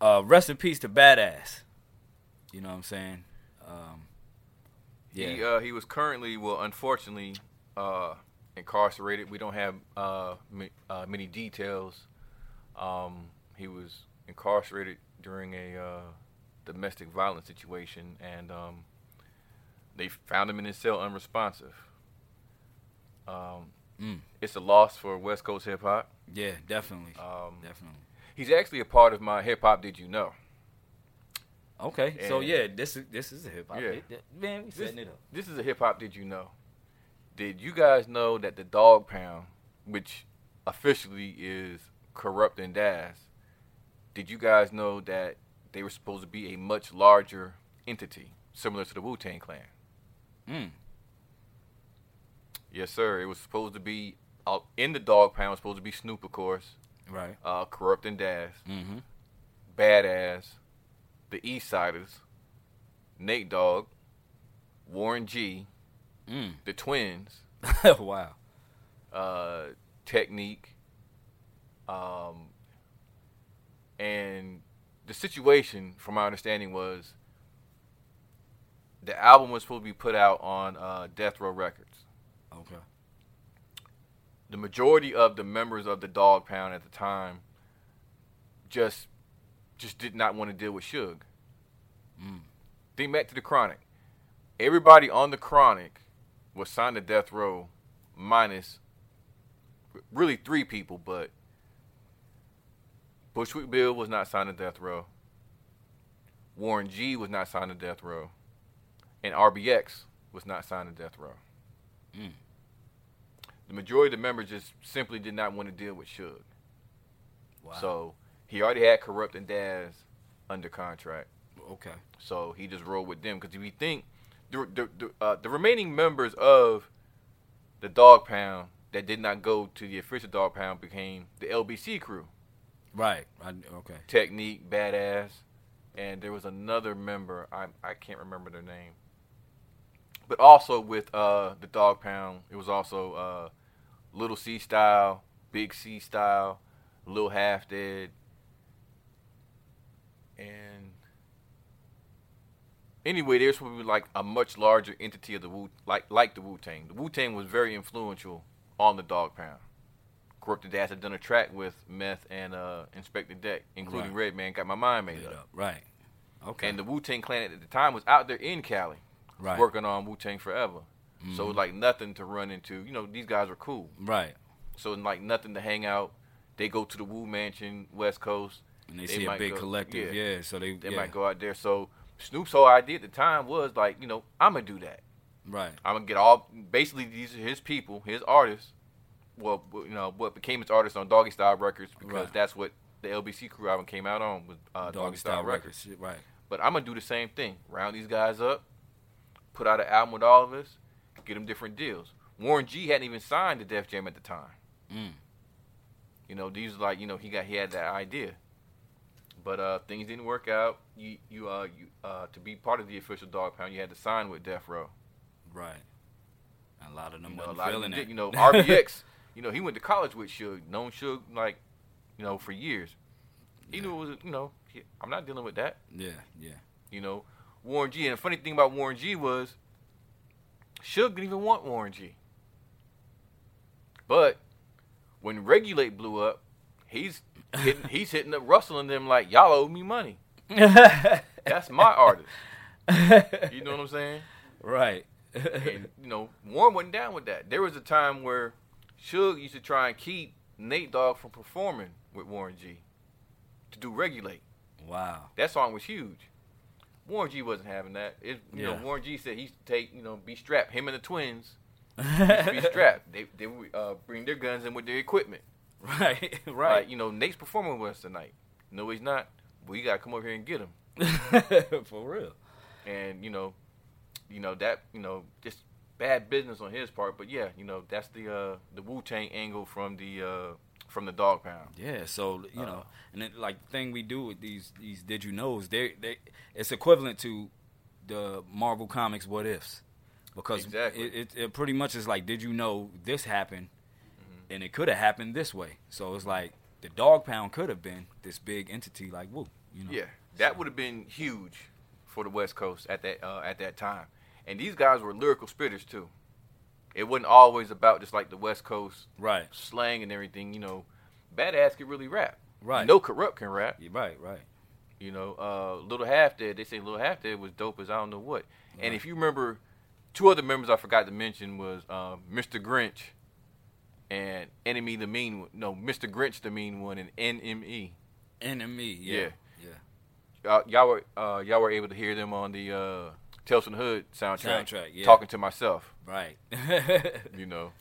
uh, rest in peace to Bad Azz. You know what I'm saying? Um, yeah. He uh, he was currently, well, unfortunately, uh, incarcerated. We don't have uh, uh, many details. Um, he was incarcerated during a uh, domestic violence situation, and um, they found him in his cell unresponsive. Um, Mm. It's a loss for West Coast hip hop. yeah, definitely, Um, definitely. He's actually a part of my hip hop. Did you know? Okay, so yeah, this is this is a hip hop. Yeah. Man, we This, setting it up. this is a hip hop. Did you know? Did you guys know that the Dog Pound, which officially is Kurupt and Daz, did you guys know that they were supposed to be a much larger entity, similar to the Wu Tang Clan? Mm. Yes, sir. It was supposed to be uh, in the Dog Pound. It Was supposed to be Snoop, of course, Right. uh, Kurupt and Daz, Mm-hmm. Bad Azz, the Eastsidaz, Nate Dogg, Warren G, Mm. the Twins. wow. uh, Techniec, um, and the situation, from my understanding, was the album was supposed to be put out on uh, Death Row Records. Okay. The majority of the members of the Dog Pound at the time just just did not want to deal with Suge. Mm. Think back to the Chronic. Everybody on the Chronic was signed to Death Row, minus really three people, but Bushwick Bill was not signed to Death Row. Warren G was not signed to Death Row, and RBX was not signed to Death Row. Mm. The majority of the members just simply did not want to deal with Suge. Wow. So he already had Kurupt and Daz under contract. okay. So he just rolled with them because if you think the the the, uh, the remaining members of the Dog Pound that did not go to the official Dog Pound became the LBC crew, Right. I, okay. Techniec, Badass, and there was another member I I can't remember their name. But also with uh the Dog Pound, it was also uh Little C Style, Big C Style, Little Half Dead, and anyway, there's be like a much larger entity of the Wu, like like the Wu Tang. The Wu Tang was very influential on the Dog Pound. Corrupted Ass had done a track with Meth and uh, Inspectah Deck, including Right. Redman. Got my mind made Made up. up. Right. Okay. And the Wu Tang Clan at the time was out there in Cali, right. working on Wu Tang Forever. So Mhm. was like nothing to run into. You know, these guys are cool. Right. So like nothing to hang out. They go to the Wu Mansion, West Coast. And they, They see a big go- collective. yeah. Yeah. So they. They yeah. might go out there. So Snoop's whole idea at the time was like, you know, I'm gonna do that. Right. I'm gonna get all. Basically, these are his people, his artists. Well, you know, what became his artists on Doggy Style Records because Right. that's what the LBC crew album came out on with uh, Doggy Style Records. Right. But I'm gonna do the same thing. Round these guys up, put out an album with all of us, get them different deals. Warren G hadn't even signed to Def Jam at the time. Mm. You know, these like you know he got he had that idea, but uh, things didn't work out. You you uh you uh to be part of the official Dog Pound, you had to sign with Death Row. Right. And a lot of them You know, a wasn't feeling that. You know, RBX. you know, he went to college with Suge, known Suge like, you know, for years. He Yeah. knew it was you know he, I'm not dealing with that. Yeah. Yeah. You know, Warren G. And the funny thing about Warren G was, Suge didn't even want Warren G. But when Regulate blew up, he's hitting, he's hitting up Russell and them like, y'all owe me money. That's my artist. You know what I'm saying? right. And you know, Warren wasn't down with that. There was a time where Suge used to try and keep Nate Dogg from performing with Warren G. To do Regulate. wow. That song was huge. Warren G wasn't having that. It, you Yeah. know, Warren G said he used to take, you know, be strapped. Him and the twins be strapped. They they uh, bring their guns in with their equipment. right. Like, Right. you know, Nate's performing with us tonight. No, he's not. You gotta come over here and get him. For real. And you know, you know that you know just bad business on his part. But yeah, you know that's the uh, the Wu Tang angle from the uh, from the Dog Pound. Yeah, so you Uh, know, and then, like the thing we do with these these did you knows, they they it's equivalent to the Marvel Comics what ifs, because Exactly. it, it, it pretty much is like did you know this happened, Mm-hmm. and it could have happened this way. So it's like the Dog Pound could have been this big entity like Wu. You know? Yeah, that would have been huge for the West Coast at that uh, at that time. And these guys were lyrical spitters too. It wasn't always about just like the West Coast Right. slang and everything. You know, Bad Azz can really rap. Right. No Kurupt can rap. Yeah, Right. Right. You know, uh, Little Half Dead. They say Little Half Dead was dope as I don't know what. And if you remember, two other members I forgot to mention was um, Mr. Grinch and Enemy the Mean. One. No, Mr. Grinch the Mean One and NME. NME. Yeah. Yeah. uh, y'all were uh, y'all were able to hear them on the uh, The Hood soundtrack. Soundtrack, yeah. Talking to myself, Right. you know.